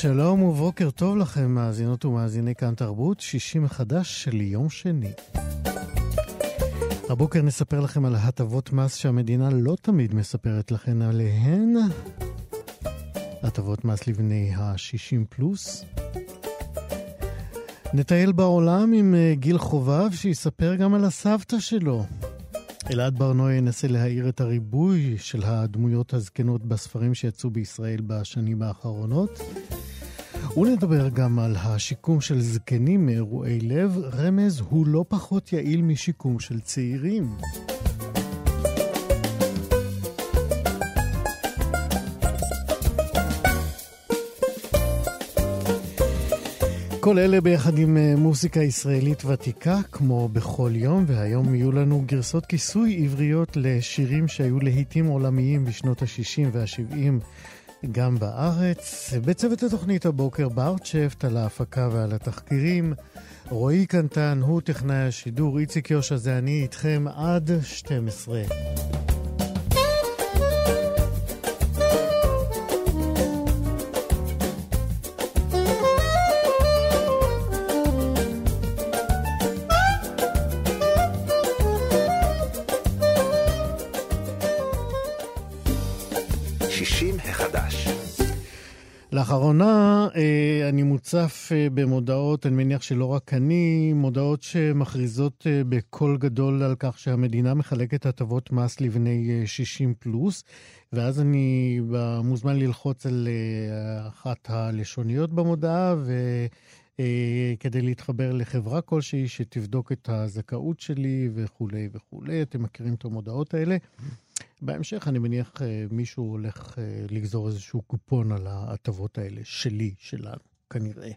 שלום ובוקר טוב לכם, מאזינות ומאזיני כאן תרבות, שישי מחדש של יום שני. הבוקר נספר לכם על הטבות מס שהמדינה לא תמיד מספרת לכם עליהן. הטבות מס לבני ה-60 פלוס. נטייל בעולם עם אה, גיל חובב שיספר גם על הסבתא שלו. אלעד ברנועי ינסה להאיר את הריבוי של הדמויות הזקנות בספרים שיצאו בישראל בשנים האחרונות. ונדבר גם על השיקום של זקנים מאירועי לב, רמז הוא לא פחות יעיל משיקום של צעירים. כל אלה ביחד עם אה, מוזיקה ישראלית ותיקה, כמו בכל יום, והיום יהיו לנו גרסות כיסוי עבריות לשירים שהיו להיטים עולמיים בשנות ה-60 וה-70 גם בארץ. בצוות התוכנית הבוקר בארצ'פט על ההפקה ועל התחקירים. רועי קנטן הוא טכנאי השידור, איציק יושע זה אני איתכם עד 12. 60 החדש. לאחרונה אה, אני מוצף אה, במודעות, אני מניח שלא רק אני, מודעות שמכריזות אה, בקול גדול על כך שהמדינה מחלקת הטבות מס לבני 60 פלוס, ואז אני מוזמן ללחוץ על אחת הלשוניות במודעה, ו... כדי להתחבר לחברה כלשהי שתבדוק את הזכאות שלי וכולי וכולי. אתם מכירים את המודעות האלה. בהמשך אני מניח אה, מישהו הולך אה, לגזור איזשהו קופון על ההטבות האלה, שלי, שלנו, כנראה.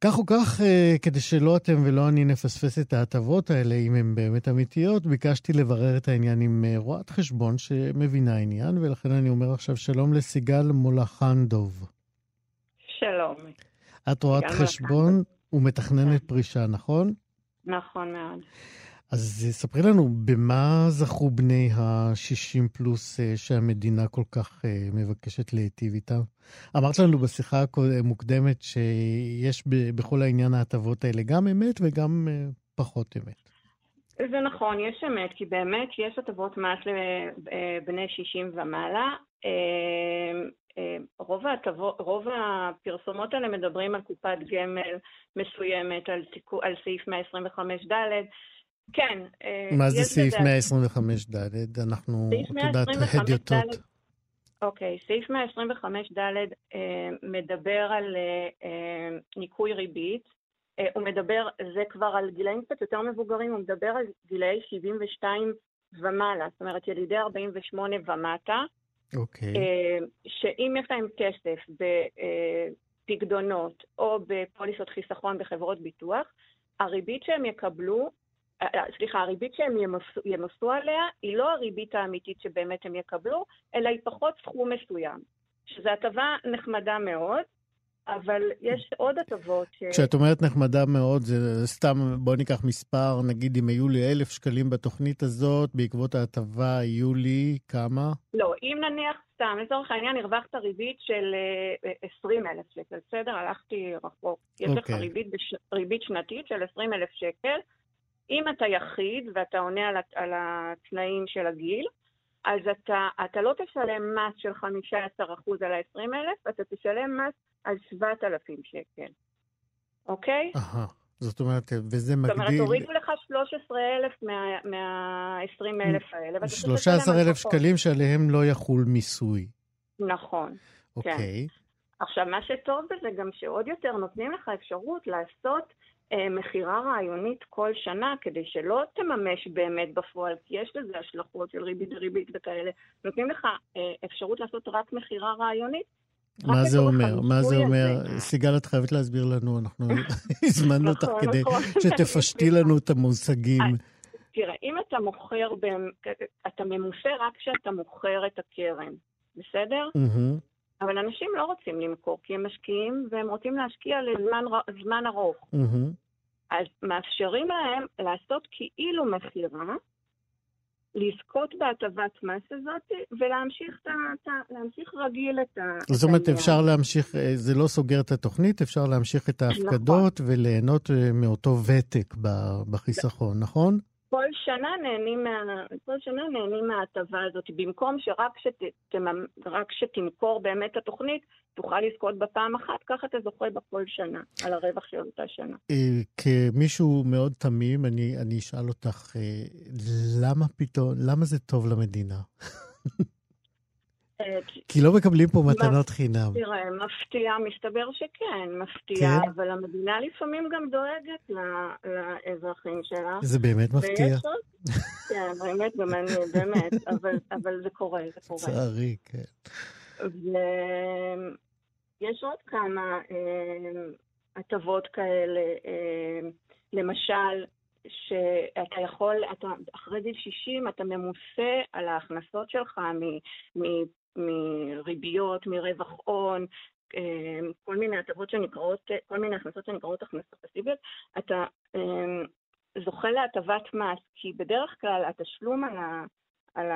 כך או כך, אה, כדי שלא אתם ולא אני נפספס את ההטבות האלה, אם הן באמת אמיתיות, ביקשתי לברר את העניין עם רואת חשבון שמבינה עניין, ולכן אני אומר עכשיו שלום לסיגל מולחנדוב. שלום. את רואת חשבון ומתכננת כן. פרישה, נכון? נכון מאוד. אז ספרי לנו, במה זכו בני ה-60 פלוס אה, שהמדינה כל כך אה, מבקשת להיטיב איתם? אמרת לנו בשיחה המוקדמת שיש בכל העניין ההטבות האלה גם אמת וגם אה, פחות אמת. זה נכון, יש אמת, כי באמת יש הטבות מס לבני 60 ומעלה. רוב, ההטבות, רוב הפרסומות האלה מדברים על קופת גמל מסוימת, על, על סעיף 125ד, כן. אה, מה זה סעיף 125 ד'? אנחנו, את יודעת, הדיוטות. אוקיי, סעיף 125 ד' אה, מדבר על אה, ניכוי ריבית. הוא מדבר, זה כבר על גילאים קצת יותר מבוגרים, הוא מדבר על גילאי 72 ומעלה, זאת אומרת ילידי 48 ומטה. אוקיי. שאם יש להם כסף בפקדונות או בפוליסות חיסכון בחברות ביטוח, הריבית שהם יקבלו אה, אה, סליחה, הריבית שהם ימסו, עליה היא לא הריבית האמיתית שבאמת הם יקבלו, אלא היא פחות סכום מסוים, שזו הטבה נחמדה מאוד, אבל יש עוד הטבות ש... כשאת אומרת נחמדה מאוד, זה סתם, בואי ניקח מספר, נגיד אם היו לי אלף שקלים בתוכנית הזאת, בעקבות ההטבה יהיו לי כמה? לא, אם נניח סתם, לצורך העניין הרווחת ריבית של 20 אה, אלף שקל, בסדר? הלכתי רחוק. יש okay. לך אוקיי. ריבית, בש... ריבית שנתית של 20 אלף שקל, אם אתה יחיד ואתה עונה על, על התנאים של הגיל, אז אתה, אתה לא תשלם מס של 15% על ה-20,000, אתה תשלם מס על 7,000 שקל, אוקיי? אהה. זאת אומרת, וזה מגדיל... זאת אומרת, הורידו לך 13,000 מה-20,000 מה האלה. 13,000 שקלים שעליהם לא יחול מיסוי. נכון, אוקיי. כן. עכשיו, מה שטוב בזה גם שעוד יותר נותנים לך אפשרות לעשות מכירה רעיונית כל שנה, כדי שלא תממש באמת בפועל, כי יש לזה השלכות של ריבית וריבית וכאלה. נותנים לך אה, אפשרות לעשות רק מכירה רעיונית, מה זה אומר? מה זה אומר? סיגל, את חייבת להסביר לנו, אנחנו הזמנו אותך נכון, כדי נכון. שתפשטי לנו את המושגים. תראה, אם אתה מוכר, אתה ממוסה רק כשאתה מוכר את הקרן, בסדר? אבל אנשים לא רוצים למכור כי הם משקיעים והם רוצים להשקיע לזמן ארוך. אז מאפשרים להם לעשות כאילו מכירה, לזכות בהטבת מס הזאת ולהמשיך את ה... להמשיך רגיל את ה... זאת אומרת, אפשר להמשיך, אה, זה לא סוגר את התוכנית, אפשר להמשיך את ההפקדות נכון. וליהנות אה, מאותו ותק בחיסכון, נכון? כל שנה נהנים, מה, כל שנה נהנים מההטבה הזאת, במקום שרק שת, שתמכור באמת את התוכנית, תוכל לזכות בפעם אחת, ככה אתה זוכה בכל שנה, על הרווח של אותה שנה. אה, כמישהו מאוד תמים, אני, אני אשאל אותך, אה, למה פתאום, למה זה טוב למדינה? כי לא מקבלים פה מתנות חינם. תראה, מפתיע, מסתבר שכן, מפתיע, כן? אבל המדינה לפעמים גם דואגת לאזרחים שלה. זה באמת מפתיע. כן, באמת, באמת, אבל, אבל זה קורה, זה קורה. צערי, כן. ויש עוד כמה אה, הטבות כאלה, אה, למשל, שאתה יכול, אתה, אחרי גיל 60 אתה ממוסה על ההכנסות שלך מריביות, מרווח הון, אמ, כל מיני הטבות שנקראות, כל מיני הכנסות שנקראות הכנסות פסיביות, אתה אמ, זוכה להטבת מס, כי בדרך כלל התשלום על, ה, על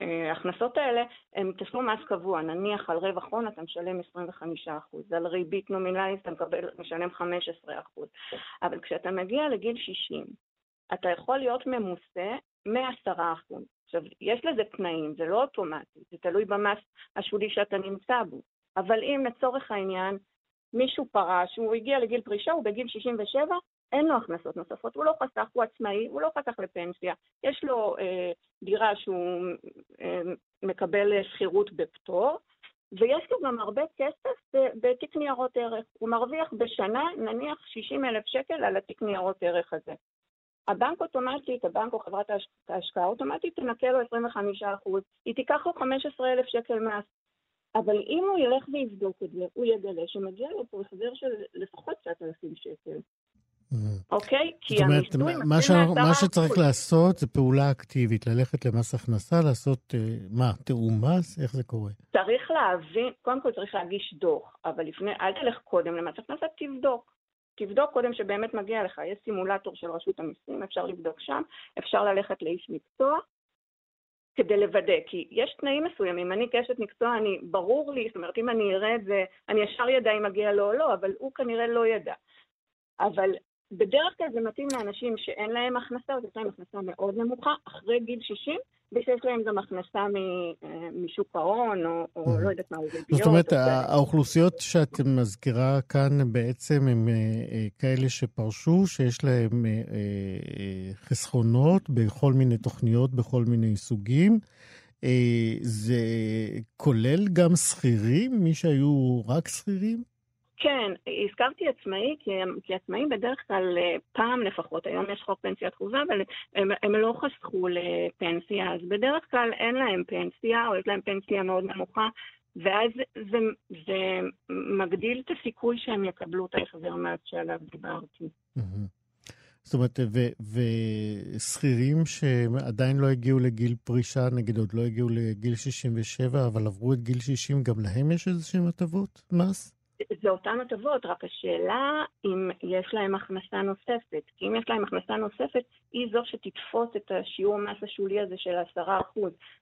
ההכנסות האלה הם תשלום מס קבוע, נניח על רווח הון אתה משלם 25%, על ריבית נומינלית אתה מקבל, משלם 15%, אבל כשאתה מגיע לגיל 60, אתה יכול להיות ממוסה מ-10%. עכשיו, יש לזה תנאים, זה לא אוטומטי, זה תלוי במס השולי שאתה נמצא בו. אבל אם לצורך העניין מישהו פרש, הוא הגיע לגיל פרישה, הוא בגיל 67, אין לו הכנסות נוספות, הוא לא חסך, הוא עצמאי, הוא לא חסך לפנסיה, יש לו אה, דירה שהוא אה, מקבל שכירות בפטור, ויש לו גם הרבה כסף בתיק ניירות ערך. הוא מרוויח בשנה נניח 60 אלף שקל על התיק ניירות ערך הזה. הבנק אוטומטית, הבנק או חברת ההשקעה אוטומטית תנקה לו 25%, היא תיקח לו 15,000 שקל מס. אבל אם הוא ילך ויבדוק את זה, הוא יגלה שמגיע לו פה החזר של לפחות 9,000 שקל. Mm. אוקיי? כי מה, ש... מה שצריך לעשות זה פעולה אקטיבית, ללכת למס הכנסה, לעשות, אה, מה, תיאום מס? איך זה קורה? צריך להבין, קודם כל צריך להגיש דוח, אבל לפני, אל תלך קודם למס הכנסה, תבדוק. תבדוק קודם שבאמת מגיע לך, יש סימולטור של רשות המיסים, אפשר לבדוק שם, אפשר ללכת לאיש מקצוע כדי לוודא, כי יש תנאים מסוימים, אני כאשת מקצוע, אני, ברור לי, זאת אומרת, אם אני אראה את זה, אני ישר ידע אם מגיע לו או לא, אבל הוא כנראה לא ידע. אבל בדרך כלל זה מתאים לאנשים שאין להם הכנסה, שיש להם הכנסה מאוד נמוכה, אחרי גיל 60, ושיש להם גם הכנסה אה, משוק ההון, או, או mm-hmm. לא יודעת מה, ריביות. זאת אומרת, האוכלוסיות שאת מזכירה כאן בעצם הם אה, אה, כאלה שפרשו, שיש להם חסכונות בכל מיני תוכניות, בכל מיני סוגים. זה כולל גם שכירים, מי שהיו רק שכירים? כן, הזכרתי עצמאי, כי, כי עצמאים בדרך כלל אה, פעם לפחות, היום יש חוק פנסיית חובה, אבל הם, הם לא חסכו לפנסיה, אז בדרך כלל אין להם פנסיה, או יש להם פנסיה מאוד נמוכה, ואז זה, זה מגדיל את הסיכוי שהם יקבלו את ההחזר מס שעליו דיברתי. זאת אומרת, ושכירים שעדיין לא הגיעו לגיל פרישה, נגיד עוד לא הגיעו לגיל 67, אבל עברו את גיל 60, גם להם יש איזשהם הטבות מס? זה אותן הטבות, רק השאלה אם יש להם הכנסה נוספת. כי אם יש להם הכנסה נוספת, היא זו שתתפוס את השיעור המס השולי הזה של 10%,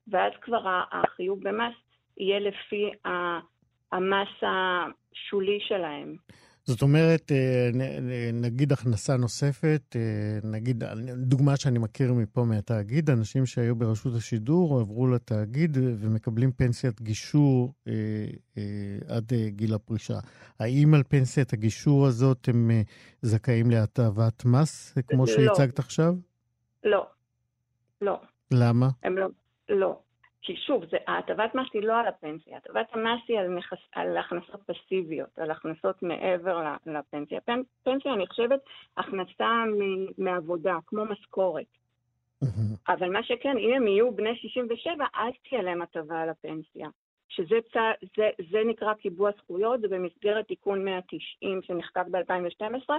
ואז כבר החיוב במס יהיה לפי המס השולי שלהם. זאת אומרת, אה, נגיד הכנסה נוספת, אה, נגיד, דוגמה שאני מכיר מפה מהתאגיד, אנשים שהיו ברשות השידור עברו לתאגיד ומקבלים פנסיית גישור אה, עד גיל הפרישה. האם על פנסיית הגישור הזאת הם זכאים להטבת מס, כמו לא. שהצגת עכשיו? לא. לא. למה? הם לא. לא. כי שוב, ההטבת מס היא לא על הפנסיה, הטבת המס היא על, נכס, על הכנסות פסיביות, על הכנסות מעבר לפנסיה. פנ, פנסיה נחשבת הכנסה מ, מעבודה, כמו משכורת. אבל מה שכן, אם הם יהיו בני 67, אז תהיה להם הטבה על הפנסיה. שזה צע, זה, זה נקרא קיבוע זכויות, זה במסגרת תיקון 190 שנחקק ב-2012,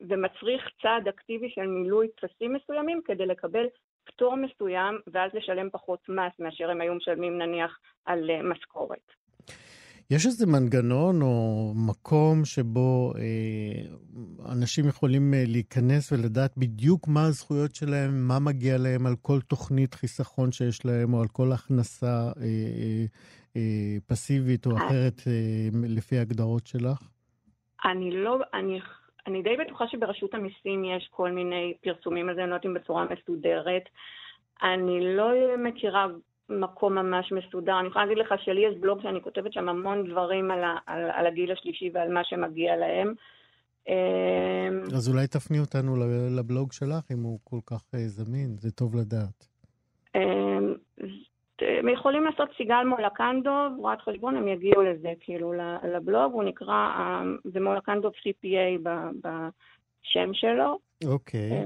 ומצריך צעד אקטיבי של מילוי טפסים מסוימים כדי לקבל פטור מסוים, ואז לשלם פחות מס מאשר הם היו משלמים נניח על uh, משכורת. יש איזה מנגנון או מקום שבו אה, אנשים יכולים אה, להיכנס ולדעת בדיוק מה הזכויות שלהם, מה מגיע להם על כל תוכנית חיסכון שיש להם, או על כל הכנסה אה, אה, אה, פסיבית או אחרת אה, לפי ההגדרות שלך? אני לא, אני, אני די בטוחה שברשות המיסים יש כל מיני פרסומים על זה, אני לא יודעת אם בצורה מסודרת. אני לא מכירה מקום ממש מסודר. אני יכולה להגיד לך שלי יש בלוג שאני כותבת שם המון דברים על, ה, על, על הגיל השלישי ועל מה שמגיע להם. אמ, אז אולי תפני אותנו לבלוג שלך, אם הוא כל כך אה, זמין, זה טוב לדעת. אמ, הם יכולים לעשות סיגל מולקנדוב, רואת חשבון, הם יגיעו לזה, כאילו, לבלוג, הוא נקרא, אמ, זה מולקנדוב CPA בשם שלו. אוקיי.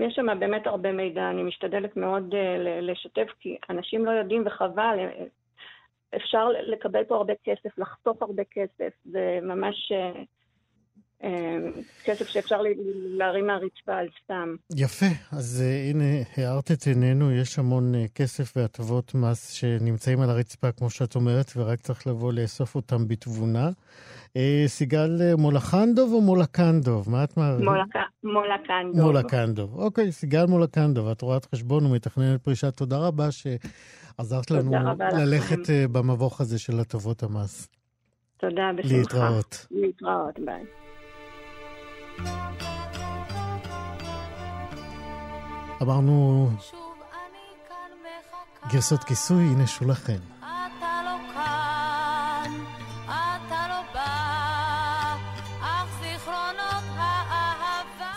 יש שם באמת הרבה מידע, אני משתדלת מאוד לשתף, כי אנשים לא יודעים וחבל, אה, אפשר לקבל פה הרבה כסף, לחסוך הרבה כסף, זה ממש כסף שאפשר להרים מהרצפה על סתם. יפה, אז uh, הנה, הארת את עינינו, יש המון uh, כסף והטבות מס שנמצאים על הרצפה, כמו שאת אומרת, ורק צריך לבוא לאסוף אותם בתבונה. אה, סיגל אה, מולקנדוב או מולקנדוב? מה את מעריכה? מולקנדוב. מולקנדוב. אוקיי, סיגל מולקנדוב, את רואת חשבון ומתכננת פרישה. תודה רבה שעזרת לנו ללכת לכם. אה, במבוך הזה של הטבות המס. תודה, בשמחה. להתראות. להתראות, ביי. אמרנו גרסות כיסוי, הנה שולחן.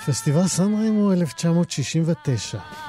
פסטיבל סן הוא 1969.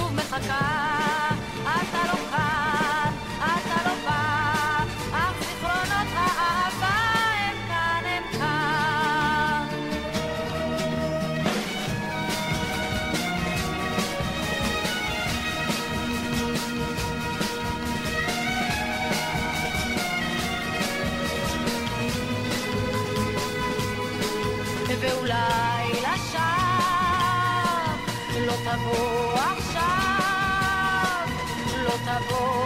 מחכה, אתה לא כאן, אתה לא אך זיכרונות האהבה הם כאן, הם כאן. ואולי לשווא לא תבוא Gustavo.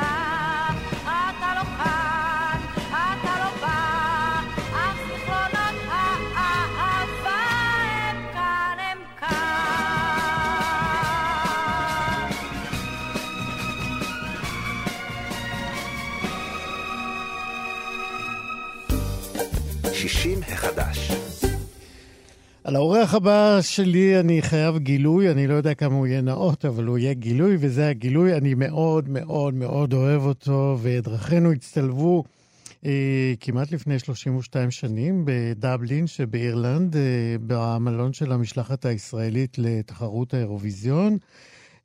I על האורח הבא שלי אני חייב גילוי, אני לא יודע כמה הוא יהיה נאות, אבל הוא יהיה גילוי, וזה הגילוי. אני מאוד מאוד מאוד אוהב אותו, ודרכינו הצטלבו אה, כמעט לפני 32 שנים בדבלין שבאירלנד, אה, במלון של המשלחת הישראלית לתחרות האירוויזיון.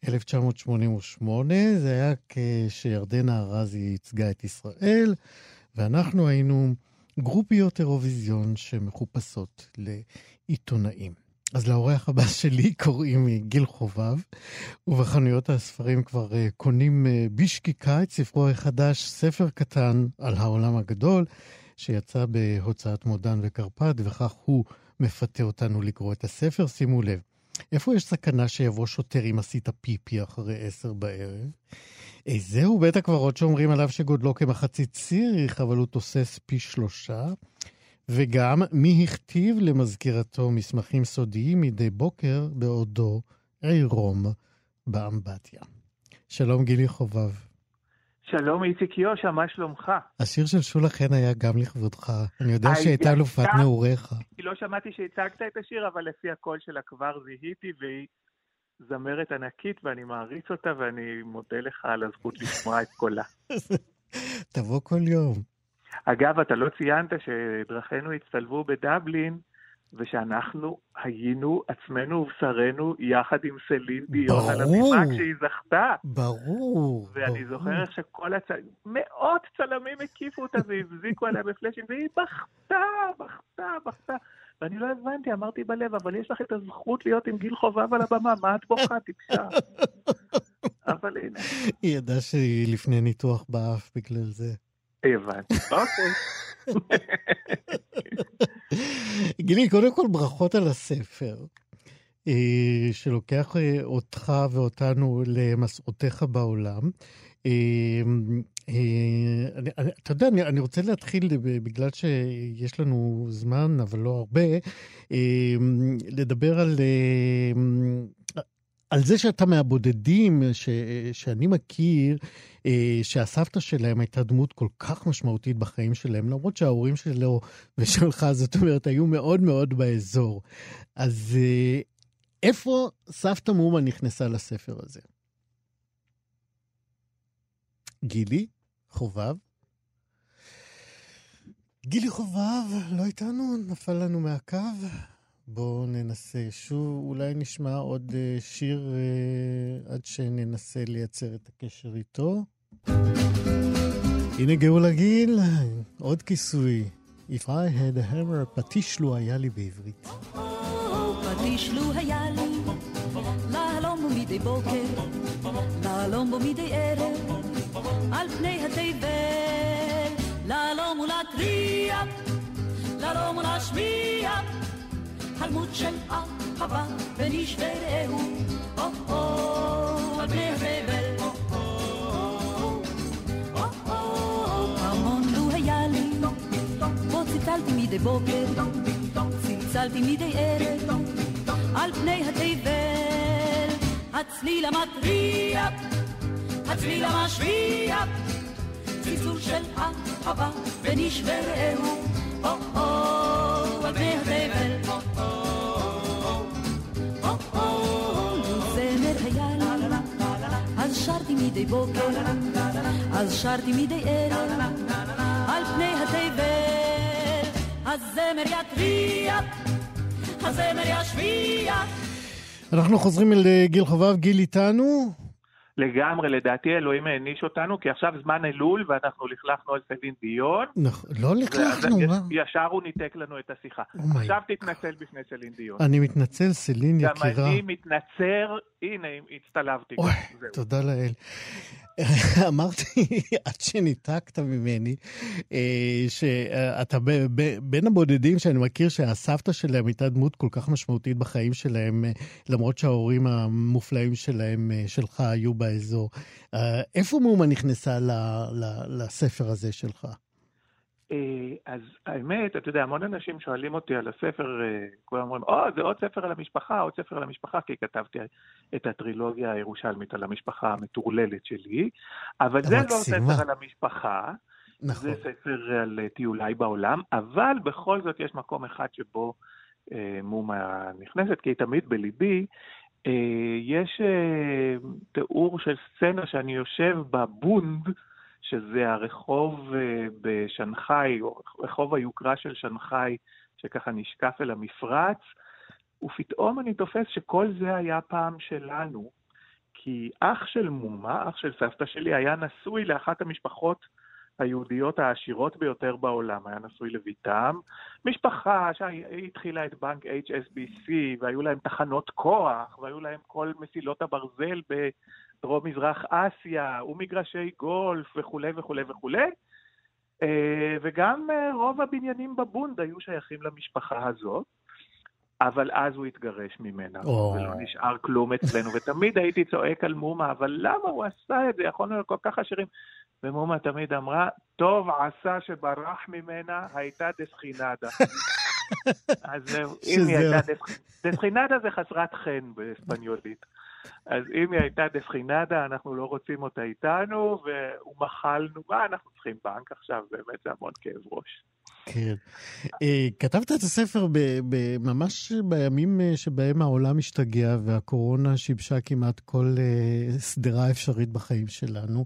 1988, זה היה כשירדנה ארזי ייצגה את ישראל, ואנחנו היינו גרופיות אירוויזיון שמחופשות לעיתונאים. אז לאורח הבא שלי קוראים גיל חובב, ובחנויות הספרים כבר uh, קונים uh, בשקיקה את ספרו החדש, ספר קטן על העולם הגדול, שיצא בהוצאת מודן וקרפד, וכך הוא מפתה אותנו לקרוא את הספר. שימו לב, איפה יש סכנה שיבוא שוטר אם עשית פיפי אחרי עשר בערב? אה, זהו בית הקברות שאומרים עליו שגודלו כמחצית ציריך, אבל הוא תוסס פי שלושה. וגם מי הכתיב למזכירתו מסמכים סודיים מדי בוקר בעודו עירום באמבטיה. שלום גילי חובב. שלום איציק יושע, מה שלומך? השיר של שולה חן היה גם לכבודך. אני יודע שהייתה אלופת נעוריך. לא שמעתי שהצגת את השיר, אבל לפי הקול שלה כבר זיהיתי, והיא זמרת ענקית, ואני מעריץ אותה, ואני מודה לך על הזכות לשמוע את קולה. תבוא כל יום. אגב, אתה לא ציינת שדרכינו הצטלבו בדבלין, ושאנחנו היינו עצמנו ובשרנו יחד עם סלין דיון על הבימה כשהיא זכתה. ברור. ואני ברור. זוכר איך שכל הצ... מאות צלמים הקיפו אותה והבזיקו עליה בפלאשים, והיא בכתה, בכתה, בכתה. ואני לא הבנתי, אמרתי בלב, אבל יש לך את הזכות להיות עם גיל חובב על הבמה, מה את בוכה, טיפשה? אבל הנה. היא ידעה שהיא לפני ניתוח באף בגלל זה. הבנתי, אוקיי. גילי, קודם כל ברכות על הספר, אה, שלוקח אה, אותך ואותנו למסעותיך בעולם. אה, אתה יודע, אני רוצה להתחיל, בגלל שיש לנו זמן, אבל לא הרבה, לדבר על על זה שאתה מהבודדים ש, שאני מכיר, אה, שהסבתא שלהם הייתה דמות כל כך משמעותית בחיים שלהם, למרות שההורים שלו ושלך, זאת אומרת, היו מאוד מאוד באזור. אז אה, איפה סבתא מומה נכנסה לספר הזה? גילי? חובב? גילי חובב, לא איתנו? נפל לנו מהקו? בואו ננסה שוב, אולי נשמע עוד uh, שיר uh, עד שננסה לייצר את הקשר איתו. הנה גאולה גיל, עוד כיסוי. If I had a hammer, פטיש לו היה לי בעברית. פטיש לו היה לי, להלום בו מדי בוקר, להלום בו מדי ערב, על פני התבל, להלום ולהתריע, להלום ולהשמיע. חלמות של אהבה בין איש ורעהו, או-הו, על פני הזבל. המון לו היה לי, בו צלצלתי מדי בוקר, צלצלתי מדי ערב, על פני התבל. הצליל המתריע, הצליל המשמיע, צלצול של אהבה ורעהו, או-הו, על פני התבל. שרתי מדי בוקר, אז שרתי מדי ערב, על פני התבל, הזמר יתריע, הזמר ישמיע. אנחנו חוזרים אל אה, גיל חובב, גיל איתנו? לגמרי, לדעתי אלוהים העניש אותנו, כי עכשיו זמן אלול ואנחנו לכלכנו על סלין דיון. נכון, לא לכלכנו, מה? ישר הוא ניתק לנו את השיחה. Oh עכשיו תתנצל בפני סלין דיון. אני מתנצל, סלין יקירה. גם אני מתנצר, הנה, הצטלבתי. אוי, תודה לאל. אמרתי, עד שניתקת ממני, אה, שאתה בין הבודדים שאני מכיר שהסבתא שלהם הייתה דמות כל כך משמעותית בחיים שלהם, אה, למרות שההורים המופלאים שלהם, אה, שלך, היו באזור. איפה מאומה נכנסה לספר הזה שלך? אז האמת, אתה יודע, המון אנשים שואלים אותי על הספר, כולם אומרים, או, זה עוד ספר על המשפחה, עוד ספר על המשפחה, כי כתבתי את הטרילוגיה הירושלמית על המשפחה המטורללת שלי, אבל זה לא ספר על המשפחה, נכון. זה ספר על טיולי בעולם, אבל בכל זאת יש מקום אחד שבו מומה נכנסת, כי היא תמיד בליבי. יש תיאור של סצנה שאני יושב בבונד, שזה הרחוב בשנגחאי, או רחוב היוקרה של שנגחאי, שככה נשקף אל המפרץ, ופתאום אני תופס שכל זה היה פעם שלנו, כי אח של מומה, אח של סבתא שלי, היה נשוי לאחת המשפחות היהודיות העשירות ביותר בעולם, היה נשוי לביתם. משפחה שהתחילה את בנק HSBC, והיו להם תחנות כוח, והיו להם כל מסילות הברזל בדרום-מזרח אסיה, ומגרשי גולף וכולי וכולי וכולי. אה, וגם אה, רוב הבניינים בבונד היו שייכים למשפחה הזאת. אבל אז הוא התגרש ממנה, oh. ולא נשאר כלום אצלנו, ותמיד הייתי צועק על מומה, אבל למה הוא עשה את זה? יכולנו להיות כל כך עשירים. ומומה תמיד אמרה, טוב עשה שברח ממנה, הייתה דסחינדה. אז אם היא הייתה דסחינדה זה חסרת חן באספניולית. אז אם היא הייתה דסחינדה, אנחנו לא רוצים אותה איתנו, ומחלנו, מה אנחנו צריכים בנק עכשיו? באמת זה המון כאב ראש. כן. אה, כתבת את הספר ממש בימים אה, שבהם העולם השתגע והקורונה שיבשה כמעט כל אה, שדרה אפשרית בחיים שלנו.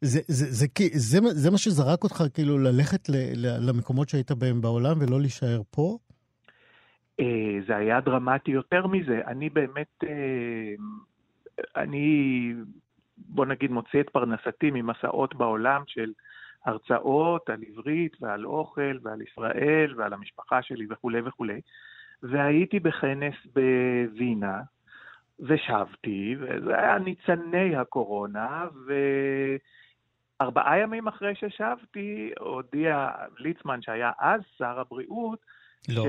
זה, זה, זה, זה, זה מה שזרק אותך, כאילו, ללכת למקומות שהיית בהם בעולם ולא להישאר פה? זה היה דרמטי יותר מזה. אני באמת, אני, בוא נגיד, מוציא את פרנסתי ממסעות בעולם של... הרצאות על עברית ועל אוכל ועל ישראל ועל המשפחה שלי וכולי וכולי. והייתי בכנס בווינה, ושבתי, וזה היה ניצני הקורונה, וארבעה ימים אחרי ששבתי, הודיע ליצמן, שהיה אז שר הבריאות, לא ש... עוד.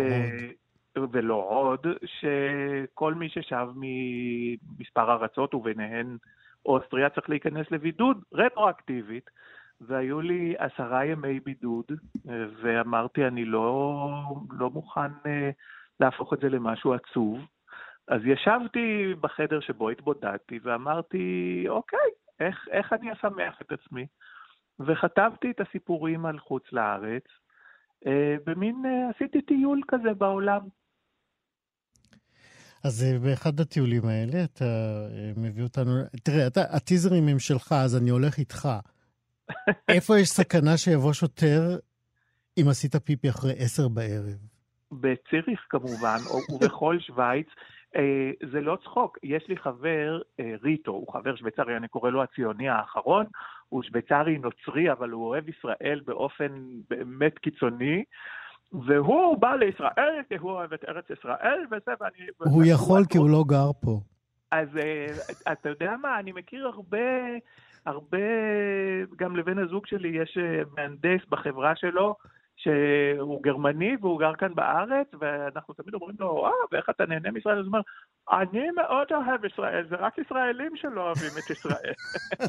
ולא עוד, שכל מי ששב ממספר ארצות, וביניהן אוסטריה, צריך להיכנס לבידוד רטרואקטיבית. והיו לי עשרה ימי בידוד, ואמרתי, אני לא, לא מוכן אה, להפוך את זה למשהו עצוב. אז ישבתי בחדר שבו התבודדתי ואמרתי, אוקיי, איך, איך אני אשמח את עצמי? וכתבתי את הסיפורים על חוץ לארץ, אה, במין, אה, עשיתי טיול כזה בעולם. אז באחד הטיולים האלה אתה מביא אותנו, תראה, אתה, הטיזרים הם שלך, אז אני הולך איתך. איפה יש סכנה שיבוא שוטר אם עשית פיפי אחרי עשר בערב? בציריך כמובן, ובכל שווייץ. אה, זה לא צחוק, יש לי חבר, אה, ריטו, הוא חבר שוויצרי, אני קורא לו הציוני האחרון, הוא שוויצרי נוצרי, אבל הוא אוהב ישראל באופן באמת קיצוני. והוא בא לישראל כי הוא אוהב את ארץ ישראל וזה, ואני... הוא יכול כי הוא לא גר פה. אז אה, אתה יודע מה, אני מכיר הרבה הרבה, גם לבן הזוג שלי יש אה, מהנדס בחברה שלו, שהוא גרמני והוא גר כאן בארץ, ואנחנו תמיד אומרים לו, אה, ואיך אתה נהנה מישראל? אז הוא אומר, אני מאוד אוהב ישראל, זה רק ישראלים שלא אוהבים את ישראל.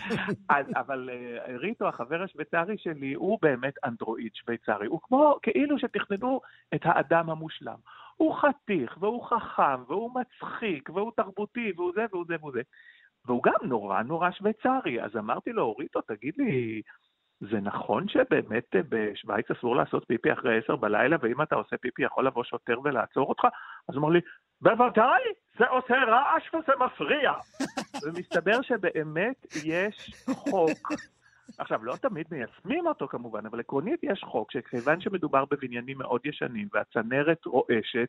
אז, אבל אה, ריטו, החבר השוויצרי שלי, הוא באמת אנדרואיד שוויצרי. הוא כמו, כאילו שתכננו את האדם המושלם. הוא חתיך, והוא חכם, והוא מצחיק, והוא תרבותי, והוא זה והוא זה והוא זה. והוא גם נורא נורא שוויצרי. אז אמרתי לו, אוריטו, תגיד לי, זה נכון שבאמת בשוויץ אסור לעשות פיפי אחרי עשר בלילה, ואם אתה עושה פיפי יכול לבוא שוטר ולעצור אותך? אז הוא אמר לי, בוודאי, זה עושה רעש וזה מפריע. ומסתבר שבאמת יש חוק. עכשיו, לא תמיד מיישמים אותו כמובן, אבל עקרונית יש חוק שכיוון שמדובר בבניינים מאוד ישנים והצנרת רועשת,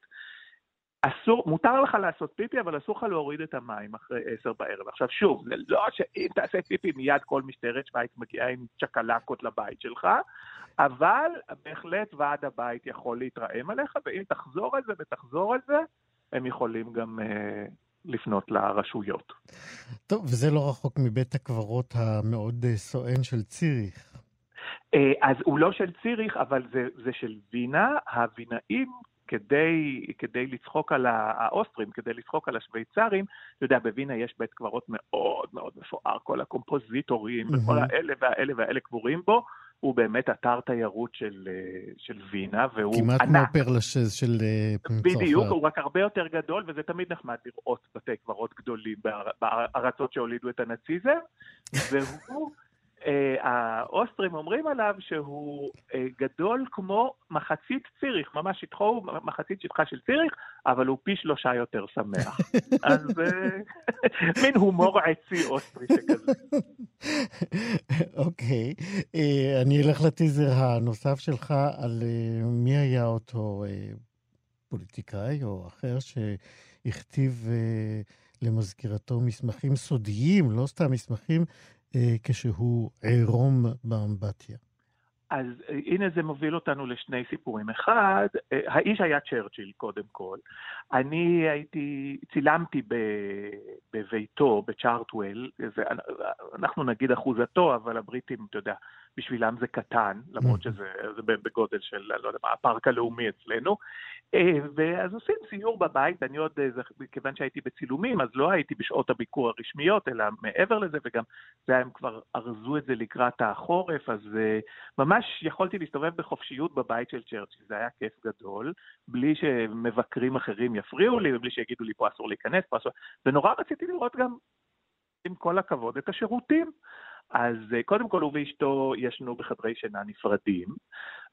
אסור, מותר לך לעשות פיפי, אבל אסור לך להוריד את המים אחרי עשר בערב. עכשיו שוב, זה לא שאם תעשה פיפי מיד כל משטרת שווייץ מגיעה עם צ'קלקות לבית שלך, אבל בהחלט ועד הבית יכול להתרעם עליך, ואם תחזור על זה ותחזור על זה, הם יכולים גם אה, לפנות לרשויות. טוב, וזה לא רחוק מבית הקברות המאוד אה, סואן של ציריך. אה, אז הוא לא של ציריך, אבל זה, זה של וינה. הווינאים כדי, כדי לצחוק על האוסטרים, כדי לצחוק על השוויצרים, אתה יודע, בווינה יש בית קברות מאוד מאוד מפואר, כל הקומפוזיטורים mm-hmm. וכל האלה והאלה והאלה קבורים בו. הוא באמת אתר תיירות של, של וינה, והוא כמעט ענק. כמעט כמו פרלשז של אה, צרפת. בדיוק, הוא רק הרבה יותר גדול, וזה תמיד נחמד לראות בתי קברות גדולים בארצות שהולידו את הנאציזם, והוא... אה, האוסטרים אומרים עליו שהוא אה, גדול כמו מחצית ציריך, ממש שטחו הוא מחצית שטחה של ציריך, אבל הוא פי שלושה יותר שמח. אז אה, מין הומור עצי אוסטרי שכזה. אוקיי, אני אלך לטיזר הנוסף שלך על מי היה אותו פוליטיקאי או אחר שהכתיב למזכירתו מסמכים סודיים, לא סתם מסמכים כשהוא עירום באמבטיה. אז אה, הנה זה מוביל אותנו לשני סיפורים. אחד, אה, האיש היה צ'רצ'יל קודם כל. אני הייתי, צילמתי ב, בביתו, בצ'ארטוול, זה, אנחנו נגיד אחוזתו, אבל הבריטים, אתה יודע, בשבילם זה קטן, למרות mm. שזה בגודל של, לא יודע מה, הפארק הלאומי אצלנו. אה, ואז עושים סיור בבית, אני עוד, כיוון שהייתי בצילומים, אז לא הייתי בשעות הביקור הרשמיות, אלא מעבר לזה, וגם זה הם כבר ארזו את זה לקראת החורף, אז ממש יכולתי להסתובב בחופשיות בבית של צ'רצ'יל, זה היה כיף גדול, בלי שמבקרים אחרים יפריעו לי, ובלי שיגידו לי פה אסור להיכנס, פה אסור... ונורא רציתי לראות גם, עם כל הכבוד, את השירותים. אז אה, קודם כל הוא ואשתו ישנו בחדרי שינה נפרדים,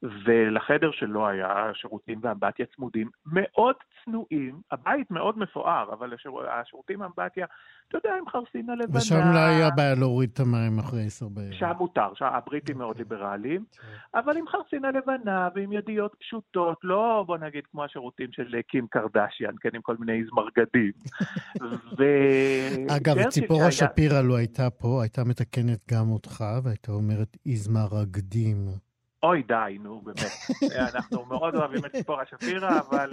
ולחדר שלו היה שירותים ואמבטיה צמודים מאוד צנועים, הבית מאוד מפואר, אבל השיר... השירותים ואמבטיה, אתה יודע, עם חרסינה לבנה. ושם לא היה בעיה להוריד את המים אחרי עשר בערב. שם מותר, שם הבריטים מאוד ליברליים, כן. אבל עם חרסינה לבנה ועם ידיעות פשוטות, לא בוא נגיד כמו השירותים של קים קרדשיאן, כן, עם כל מיני זמרגדים. ו... אגב, ציפורה. שפירא לו הייתה פה, הייתה מתקנת גם אותך, והייתה אומרת איזמרגדים. אוי, די, נו, באמת. אנחנו מאוד אוהבים את ציפורה שפירא, אבל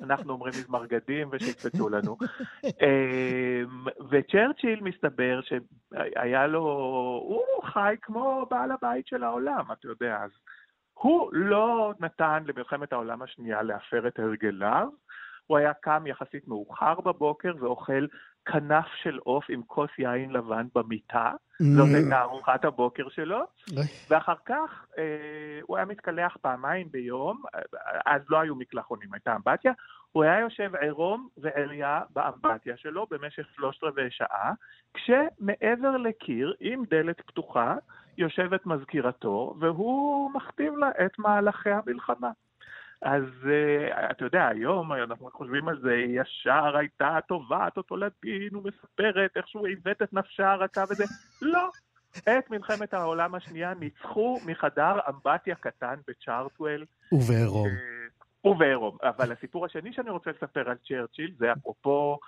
אנחנו אומרים מזמרגדים ושיקפצו לנו. אמ, וצ'רצ'יל, מסתבר שהיה לו, הוא חי כמו בעל הבית של העולם, אתה יודע, אז הוא לא נתן למלחמת העולם השנייה להפר את הרגליו, הוא היה קם יחסית מאוחר בבוקר ואוכל כנף של עוף עם כוס יין לבן במיטה. זאת הייתה ארוחת הבוקר שלו, ואחר כך אה, הוא היה מתקלח פעמיים ביום, אז לא היו מקלחונים, הייתה אמבטיה, הוא היה יושב עירום ועריה באמבטיה שלו במשך שלושת רבעי שעה, כשמעבר לקיר, עם דלת פתוחה, יושבת מזכירתו, והוא מכתיב לה את מהלכי המלחמה. אז uh, אתה יודע, היום אנחנו חושבים על זה, ישר הייתה תובעת אותו לדין ומספרת איך שהוא עיוות את נפשה הרכה וזה. לא. את מלחמת העולם השנייה ניצחו מחדר אמבטיה קטן בצ'ארטוול. ובעירום. Uh, ובעירום. אבל הסיפור השני שאני רוצה לספר על צ'רצ'יל זה אפרופו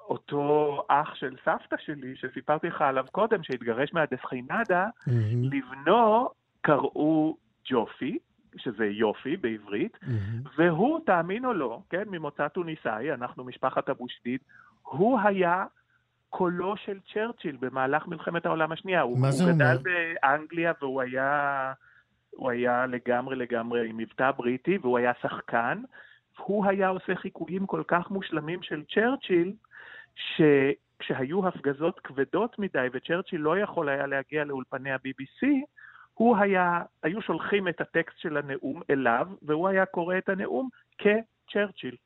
אותו אח של סבתא שלי, שסיפרתי לך עליו קודם, שהתגרש מהדסחינדה, mm-hmm. לבנו קראו ג'ופי, שזה יופי בעברית, mm-hmm. והוא, תאמין או לא, כן, ממוצא טוניסאי, אנחנו משפחת אבו שדיד, הוא היה קולו של צ'רצ'יל במהלך מלחמת העולם השנייה. מה הוא, זה הוא אומר? הוא גדל באנגליה והוא היה, הוא היה לגמרי לגמרי עם מבטא בריטי, והוא היה שחקן. הוא היה עושה חיקויים כל כך מושלמים של צ'רצ'יל, שכשהיו הפגזות כבדות מדי וצ'רצ'יל לא יכול היה להגיע לאולפני ה-BBC, הוא היה, היו שולחים את הטקסט של הנאום אליו, והוא היה קורא את הנאום כצ'רצ'יל.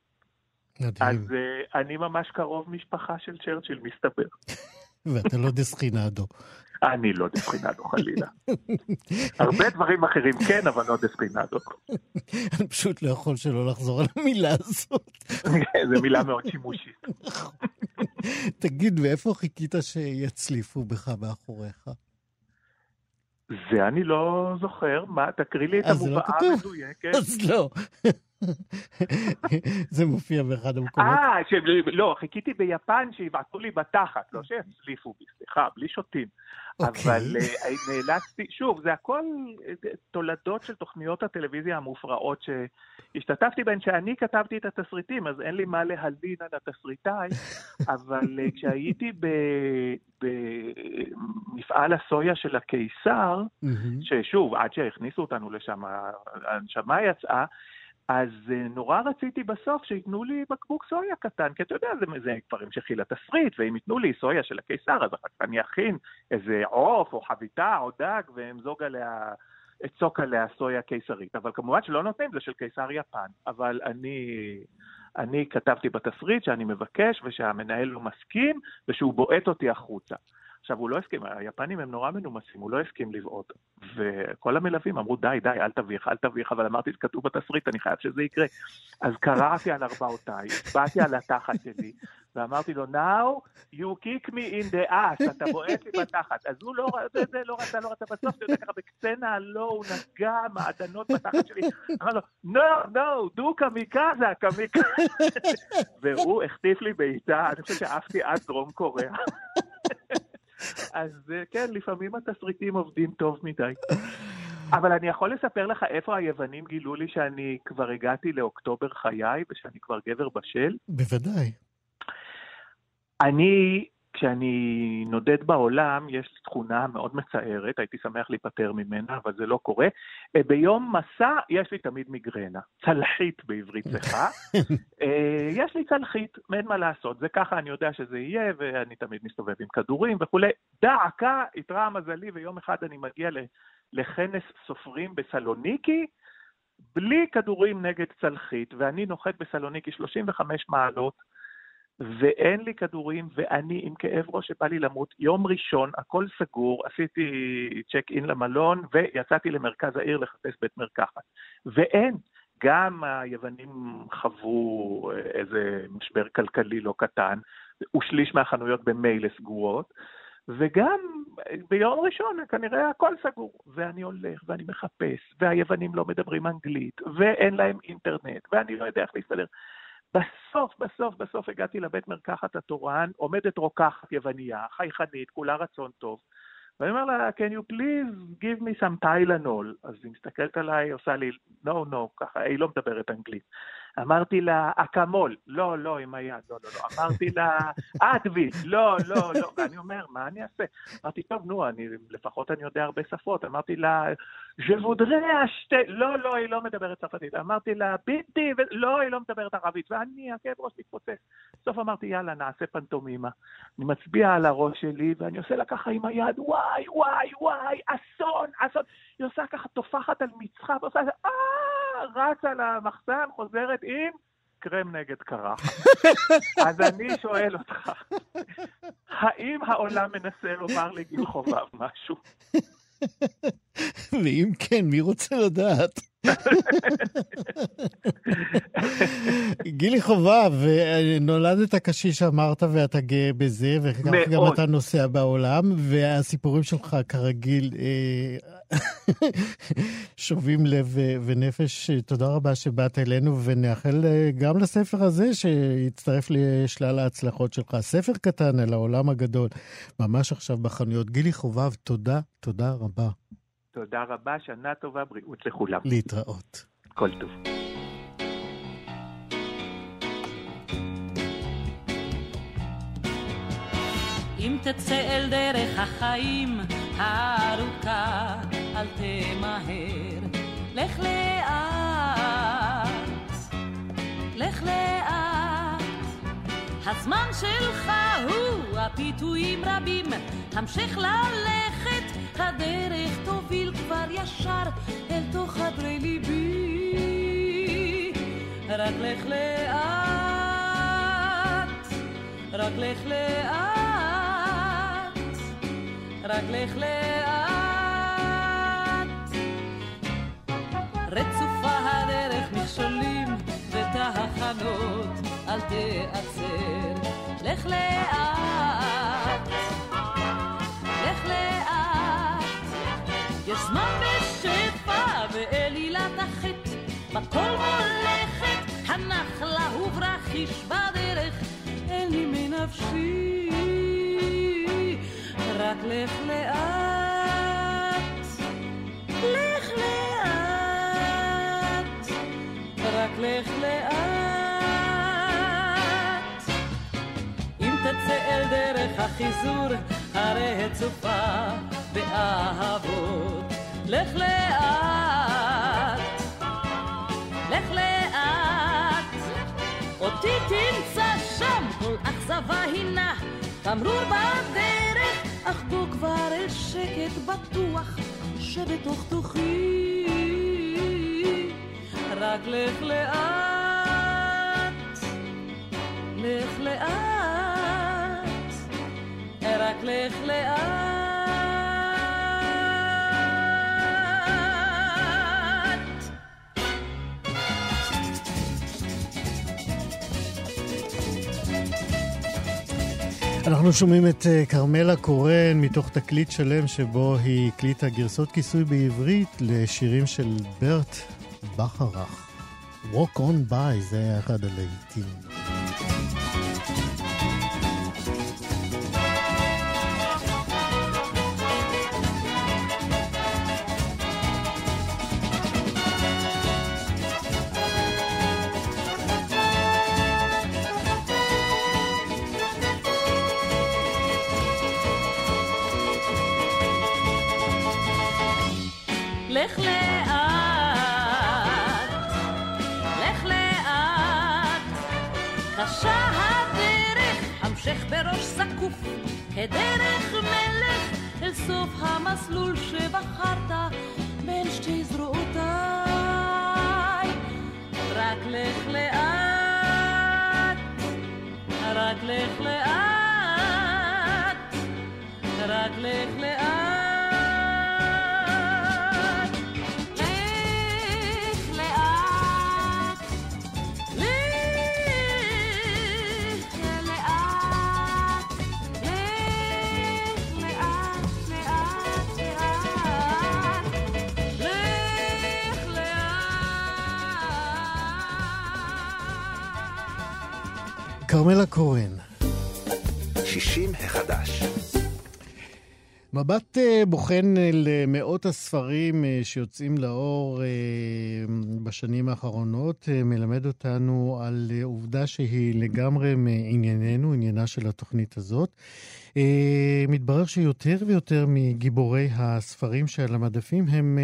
מדהים. אז uh, אני ממש קרוב משפחה של צ'רצ'יל, מסתבר. ואתה לא דסחינדו. אני לא דסחינדו, חלילה. הרבה דברים אחרים כן, אבל לא דסחינדו. אני פשוט לא יכול שלא לחזור על המילה הזאת. זו מילה מאוד שימושית. תגיד, ואיפה חיכית שיצליפו בך מאחוריך? זה אני לא זוכר. מה, תקריא לי את המובאה המדויקת. אז לא. זה מופיע באחד המקומות. אה, לא, חיכיתי ביפן שיבעטו לי בתחת, לא שיצליפו בי, סליחה, בלי שוטים. אוקיי. אבל אה, נאלצתי, שוב, זה הכל תולדות של תוכניות הטלוויזיה המופרעות שהשתתפתי בהן, שאני כתבתי את התסריטים, אז אין לי מה להלין על התסריטאי, אבל אה, כשהייתי במפעל הסויה של הקיסר, ששוב, עד שהכניסו אותנו לשם, הנשמה יצאה, אז אה, נורא רציתי בסוף שייתנו לי בקבוק סויה קטן, כי אתה יודע, זה, זה כבר המשכי לתסריט, ואם ייתנו לי סויה של הקיסר, אז אחר כך אני אכין איזה עוף או חביתה או דג ואמזוג עליה, אצוק עליה סויה קיסרית. אבל כמובן שלא נותנים, זה של קיסר יפן. אבל אני, אני כתבתי בתסריט שאני מבקש ושהמנהל לא מסכים ושהוא בועט אותי החוצה. עכשיו, הוא לא הסכים, היפנים הם נורא מנומסים, הוא לא הסכים לבעוט. וכל המלווים אמרו, די, די, אל תביך, אל תביך, אבל אמרתי, כתוב בתסריט, אני חייב שזה יקרה. אז קרעתי על ארבעותיי, באתי על התחת שלי, ואמרתי לו, now you kick me in the ass, אתה בועט לי בתחת. אז הוא לא, זה, זה לא רצה, לא רצה, בסוף זה יודע ככה בקצנה, לא, הוא נגע מעדנות בתחת שלי. אמר לו, no, no, דו קמיקזה, קמיקזה. והוא החטיף לי בעיטה, אני חושב שעפתי עד דרום קוריאה. אז אה, כן, לפעמים התסריטים עובדים טוב מדי. אבל אני יכול לספר לך איפה היוונים גילו לי שאני כבר הגעתי לאוקטובר חיי ושאני כבר גבר בשל? בוודאי. אני, כשאני נודד בעולם, יש לי תכונה מאוד מצערת, הייתי שמח להיפטר ממנה, אבל זה לא קורה. אה, ביום מסע יש לי תמיד מיגרנה, צלחית בעברית צחה. אה, יש לי צלחית, אין מה לעשות, זה ככה אני יודע שזה יהיה, ואני תמיד מסתובב עם כדורים וכולי. דעקה, התרע מזלי, ויום אחד אני מגיע לכנס סופרים בסלוניקי, בלי כדורים נגד צלחית, ואני נוחת בסלוניקי 35 מעלות, ואין לי כדורים, ואני עם כאב ראש שבא לי למות. יום ראשון, הכל סגור, עשיתי צ'ק אין למלון, ויצאתי למרכז העיר לחפש בית מרקחת. ואין. גם היוונים חוו איזה משבר כלכלי לא קטן, ושליש מהחנויות במילא סגורות, וגם ביום ראשון כנראה הכל סגור, ואני הולך ואני מחפש, והיוונים לא מדברים אנגלית, ואין להם אינטרנט, ואני לא יודע איך להסתדר. בסוף, בסוף, בסוף הגעתי לבית מרקחת התורן, עומדת רוקחת יווניה, חייכנית, כולה רצון טוב. ואני אומר לה, can you please give me some Tylenol? אז היא מסתכלת עליי, עושה לי, no, no, ככה, היא לא מדברת אנגלית. אמרתי לה, אקמול, לא, לא, עם היד, לא, לא, לא. אמרתי לה, אדוויל, לא, לא, לא. ואני אומר, מה אני אעשה? אמרתי, טוב, נו, אני, לפחות אני יודע הרבה שפות. אמרתי לה, ז'בודרה שתי, לא, לא, היא לא מדברת צרפתית. אמרתי לה, ביטי, ו... לא, היא לא מדברת ערבית. ואני, הכאב ראש מתפוצץ. בסוף אמרתי, יאללה, נעשה פנטומימה. אני מצביע על הראש שלי, ואני עושה לה ככה עם היד, וואי, וואי, וואי, אסון, אסון. היא עושה ככה, טופחת על מצחה, ועושה, אה, רצה למחסן, חוזרת עם קרם נגד קרחת. אז אני שואל אותך, האם העולם מנסה לומר לגיל חובב משהו? ואם כן, מי רוצה לדעת? גילי חובב, נולדת קשיש אמרת ואתה גאה בזה, וכך גם אתה נוסע בעולם, והסיפורים שלך כרגיל אה, שובים לב ונפש. תודה רבה שבאת אלינו, ונאחל אה, גם לספר הזה שיצטרף לשלל ההצלחות שלך. ספר קטן אל העולם הגדול, ממש עכשיו בחנויות. גילי חובב, תודה, תודה רבה. תודה רבה, שנה טובה, בריאות לכולם. להתראות. כל טוב. אם תצא אל דרך החיים הארוכה, אל תמהר, לך לאט, לך לאט. הזמן שלך הוא הפיתויים רבים, המשך ללכת הדרך תוביל כבר ישר אל תוך חדרי ליבי. רק לך לאט, רק לך לאט, רק לך לאט. מכשולים ותחנות, אל תיעצר, לך לאט. יש זמן בשפע ואלילת החטא, בכל מולכת הנחלה וברכיש בדרך, אין לי מנפשי, רק לך לאט, לך לאט. אם תצא אל דרך החיזור, הרי הצופה באהבות. לך לאט, לך לאט, אותי תמצא שם, כל אכזבה הינה תמרור בדרך, אך בוא כבר אל שקט בטוח שבתוך תוכי. רק לך לאט, לך לאט. רק לך לאט. אנחנו שומעים את אה, כרמלה קורן מתוך תקליט שלם שבו היא הקליטה גרסות כיסוי בעברית לשירים של ברט בכרך. Walk on by זה היה אחד הלהיטים. כדרך מלך אל סוף המסלול שבחרת בין שתי זרועותיי. רק לך לאט, רק לך לאט, רק לך לאט. כרמלה קורן. 60 החדש. מבט אה, בוחן למאות הספרים אה, שיוצאים לאור אה, בשנים האחרונות מלמד אותנו על עובדה שהיא לגמרי מענייננו, עניינה של התוכנית הזאת. מתברר שיותר ויותר מגיבורי הספרים שעל המדפים הם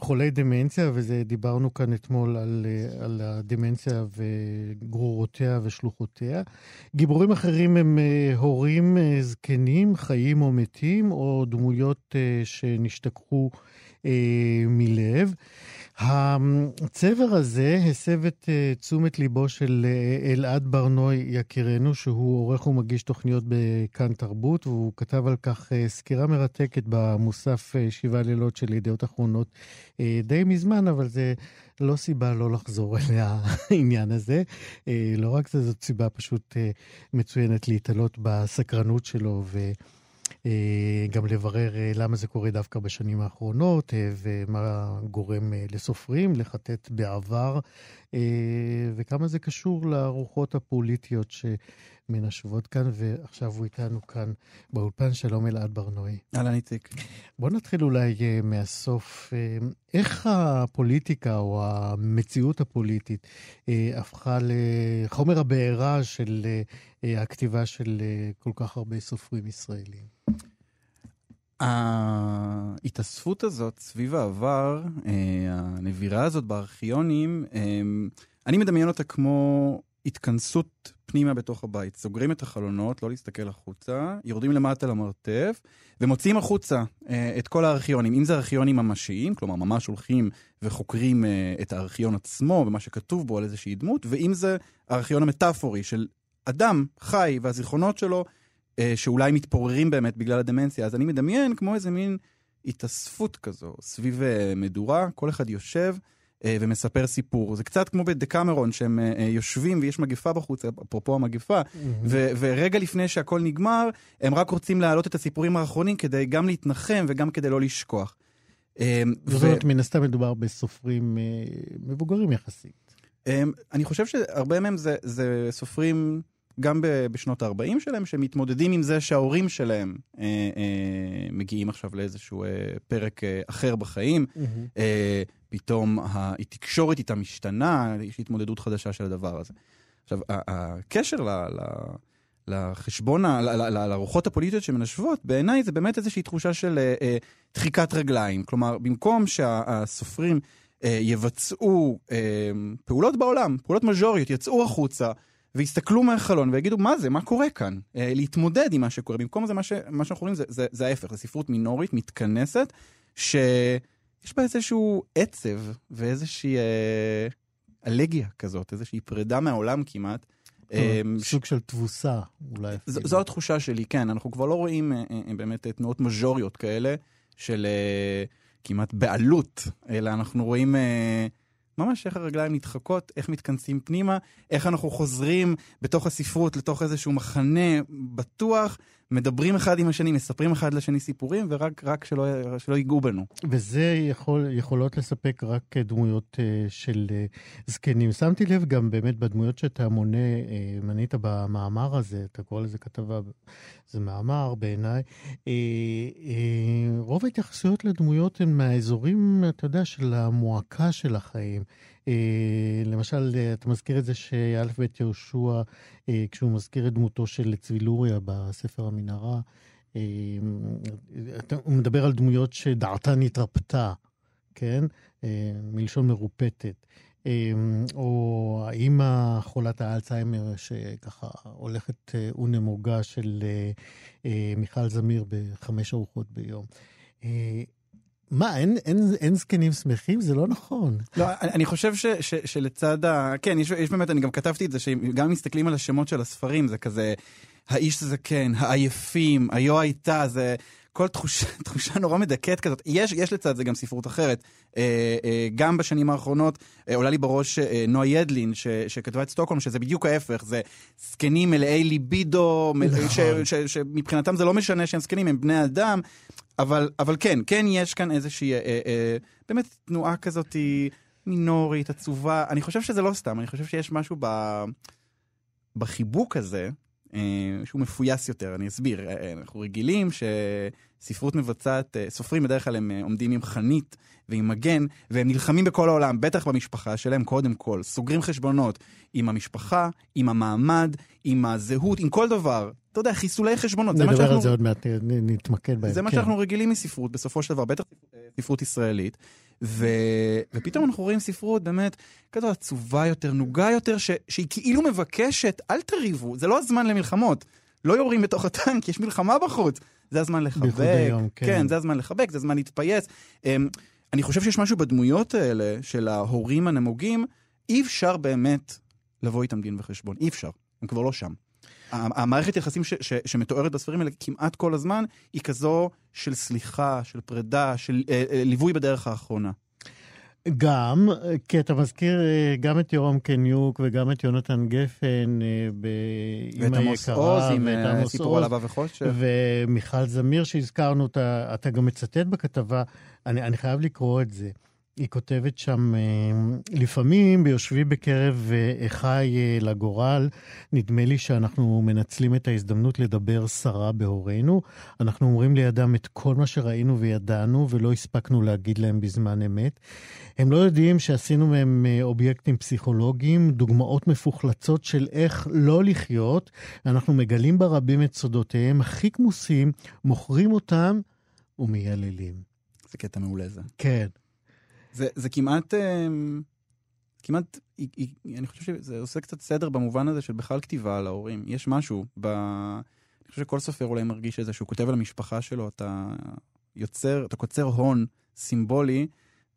חולי דמנציה, וזה דיברנו כאן אתמול על, אה, על הדמנציה וגרורותיה ושלוחותיה. גיבורים אחרים הם אה, הורים אה, זקנים, חיים או מתים, או דמויות שנשתכחו מלב. הצבר הזה הסב את uh, תשומת ליבו של uh, אלעד ברנוי יקירנו, שהוא עורך ומגיש תוכניות בכאן תרבות, והוא כתב על כך uh, סקירה מרתקת במוסף uh, שבעה לילות של ידיעות אחרונות uh, די מזמן, אבל זה לא סיבה לא לחזור אל העניין הזה. Uh, לא רק זה, זאת סיבה פשוט uh, מצוינת להתעלות בסקרנות שלו. ו... אה, גם לברר אה, למה זה קורה דווקא בשנים האחרונות, אה, ומה גורם לסופרים לחטט בעבר, וכמה זה קשור לרוחות הפוליטיות שמנשבות כאן, ועכשיו הוא איתנו כאן באולפן. שלום אלעד ברנועי. אהלן איציק. בוא נתחיל אולי מהסוף. איך הפוליטיקה או המציאות הפוליטית הפכה לחומר הבעירה של הכתיבה של כל כך הרבה סופרים ישראלים? ההתאספות הזאת סביב העבר, אה, הנבירה הזאת בארכיונים, אה, אני מדמיין אותה כמו התכנסות פנימה בתוך הבית. סוגרים את החלונות, לא להסתכל החוצה, יורדים למטה למרתף, ומוציאים החוצה אה, את כל הארכיונים. אם זה ארכיונים ממשיים, כלומר ממש הולכים וחוקרים את הארכיון עצמו ומה שכתוב בו על איזושהי דמות, ואם זה הארכיון המטאפורי של אדם חי והזיכרונות שלו, אה, שאולי מתפוררים באמת בגלל הדמנציה. אז אני מדמיין כמו איזה מין התאספות כזו סביב אה, מדורה, כל אחד יושב. אה, ומספר סיפור. זה קצת כמו בדקמרון, שהם יושבים ויש מגפה בחוץ, אפרופו המגפה, mm-hmm. ו- ורגע לפני שהכל נגמר, הם רק רוצים להעלות את הסיפורים האחרונים כדי גם להתנחם וגם כדי לא לשכוח. זאת אומרת. מן הסתם מדובר בסופרים מבוגרים יחסית. אני חושב שהרבה מהם זה, זה סופרים גם בשנות ה-40 שלהם, שמתמודדים עם זה שההורים שלהם אה, אה, מגיעים עכשיו לאיזשהו אה, פרק אה, אחר בחיים. Mm-hmm. אה, פתאום התקשורת איתם משתנה, יש התמודדות חדשה של הדבר הזה. עכשיו, הקשר ל... ל לחשבון, לרוחות הפוליטיות שמנשבות, בעיניי זה באמת איזושהי תחושה של אה, אה, דחיקת רגליים. כלומר, במקום שהסופרים אה, יבצעו אה, פעולות בעולם, פעולות מז'וריות, יצאו החוצה, ויסתכלו מהחלון ויגידו, מה זה, מה קורה כאן? אה, להתמודד עם מה שקורה. במקום זה, מה, ש, מה שאנחנו רואים זה, זה, זה ההפך, זו ספרות מינורית, מתכנסת, שיש בה איזשהו עצב ואיזושהי אה, אלגיה כזאת, איזושהי פרידה מהעולם כמעט. אמ, סוג של תבוסה, אולי. זו התחושה שלי, כן. אנחנו כבר לא רואים אה, באמת תנועות מז'וריות כאלה של כמעט בעלות, אלא אנחנו רואים ממש איך הרגליים נדחקות, איך מתכנסים פנימה, איך אנחנו חוזרים בתוך הספרות לתוך איזשהו מחנה בטוח, מדברים אחד עם השני, מספרים אחד לשני סיפורים, ורק רק שלא, שלא ייגעו בנו. וזה יכול, יכולות לספק רק אה, דמויות אה, של אה, זקנים. שמתי לב גם באמת בדמויות שאתה מונה, אה, מנית במאמר הזה, אתה קורא לזה כתבה, זה מאמר בעיניי. אה, אה, רוב ההתייחסויות לדמויות הן מהאזורים, אתה יודע, של המועקה של החיים. אה, למשל, אה, אתה מזכיר את זה שא' ב' יהושע, אה, כשהוא מזכיר את דמותו של צבי לוריה בספר המנהרה, הוא מדבר על דמויות שדעתן התרפתה, כן? מלשון מרופטת. או האימא חולת האלצהיימר שככה הולכת ונמוגה של מיכל זמיר בחמש ארוחות ביום. מה, אין, אין, אין זקנים שמחים? זה לא נכון. לא, אני אני חושב ש, ש, שלצד ה... כן, יש, יש באמת, אני גם כתבתי את זה, שגם אם מסתכלים על השמות של הספרים, זה כזה, האיש זקן, העייפים, היו הייתה, זה כל תחושה, תחושה נורא מדכאת כזאת. יש, יש לצד זה גם ספרות אחרת. אה, אה, גם בשנים האחרונות אה, עולה לי בראש אה, נועה ידלין, ש, שכתבה את סטוקהולם, שזה בדיוק ההפך, זה זקנים מלאי ליבידו, מלא, נכון. ש, ש, שמבחינתם זה לא משנה שהם זקנים, הם בני אדם. אבל, אבל כן, כן יש כאן איזושהי, אה, אה, באמת תנועה כזאת מינורית, עצובה. אני חושב שזה לא סתם, אני חושב שיש משהו ב, בחיבוק הזה, אה, שהוא מפויס יותר, אני אסביר. אה, אה, אנחנו רגילים שספרות מבצעת, אה, סופרים בדרך כלל הם אה, עומדים עם חנית ועם מגן, והם נלחמים בכל העולם, בטח במשפחה שלהם קודם כל. סוגרים חשבונות עם המשפחה, עם המעמד, עם הזהות, עם כל דבר. אתה יודע, חיסולי חשבונות. זה מה נדבר שאנחנו- על זה עוד מעט, נתמקד בהם. זה מה כן. שאנחנו רגילים מספרות, בסופו של דבר, בטח ספרות ישראלית. ו... ופתאום אנחנו רואים ספרות באמת כזו עצובה יותר, נוגה יותר, ש... שהיא כאילו מבקשת, אל תריבו, זה לא הזמן למלחמות. לא יורים בתוך הטנק, יש מלחמה בחוץ. זה הזמן לחבק. היום, כן. כן, זה הזמן לחבק, זה הזמן להתפייס. אמ, אני חושב שיש משהו בדמויות האלה של ההורים הנמוגים, אי אפשר באמת לבוא איתם דין וחשבון. אי אפשר, הם כבר לא שם. המערכת יחסים ש- ש- שמתוארת בספרים האלה כמעט כל הזמן, היא כזו של סליחה, של פרידה, של אה, אה, ליווי בדרך האחרונה. גם, כי אתה מזכיר אה, גם את יורם קניוק וגם את יונתן גפן אה, ואת באמא עמוס יקרה, עוז עם ואת אה, סיפור על אבא וחושך. ומיכל זמיר שהזכרנו, אתה, אתה גם מצטט בכתבה, אני, אני חייב לקרוא את זה. היא כותבת שם, אה, לפעמים ביושבי בקרב אה, אחי אה, לגורל, נדמה לי שאנחנו מנצלים את ההזדמנות לדבר סרה בהורינו. אנחנו אומרים לידם את כל מה שראינו וידענו ולא הספקנו להגיד להם בזמן אמת. הם לא יודעים שעשינו מהם אובייקטים פסיכולוגיים, דוגמאות מפוחלצות של איך לא לחיות. אנחנו מגלים ברבים את סודותיהם הכי כמוסים, מוכרים אותם ומייללים. זה קטע מעולה זה. כן. זה, זה כמעט, אמ, כמעט, אני חושב שזה עושה קצת סדר במובן הזה של בכלל כתיבה על ההורים. יש משהו, ב... אני חושב שכל סופר אולי מרגיש את זה, שהוא כותב על המשפחה שלו, אתה יוצר, אתה קוצר הון סימבולי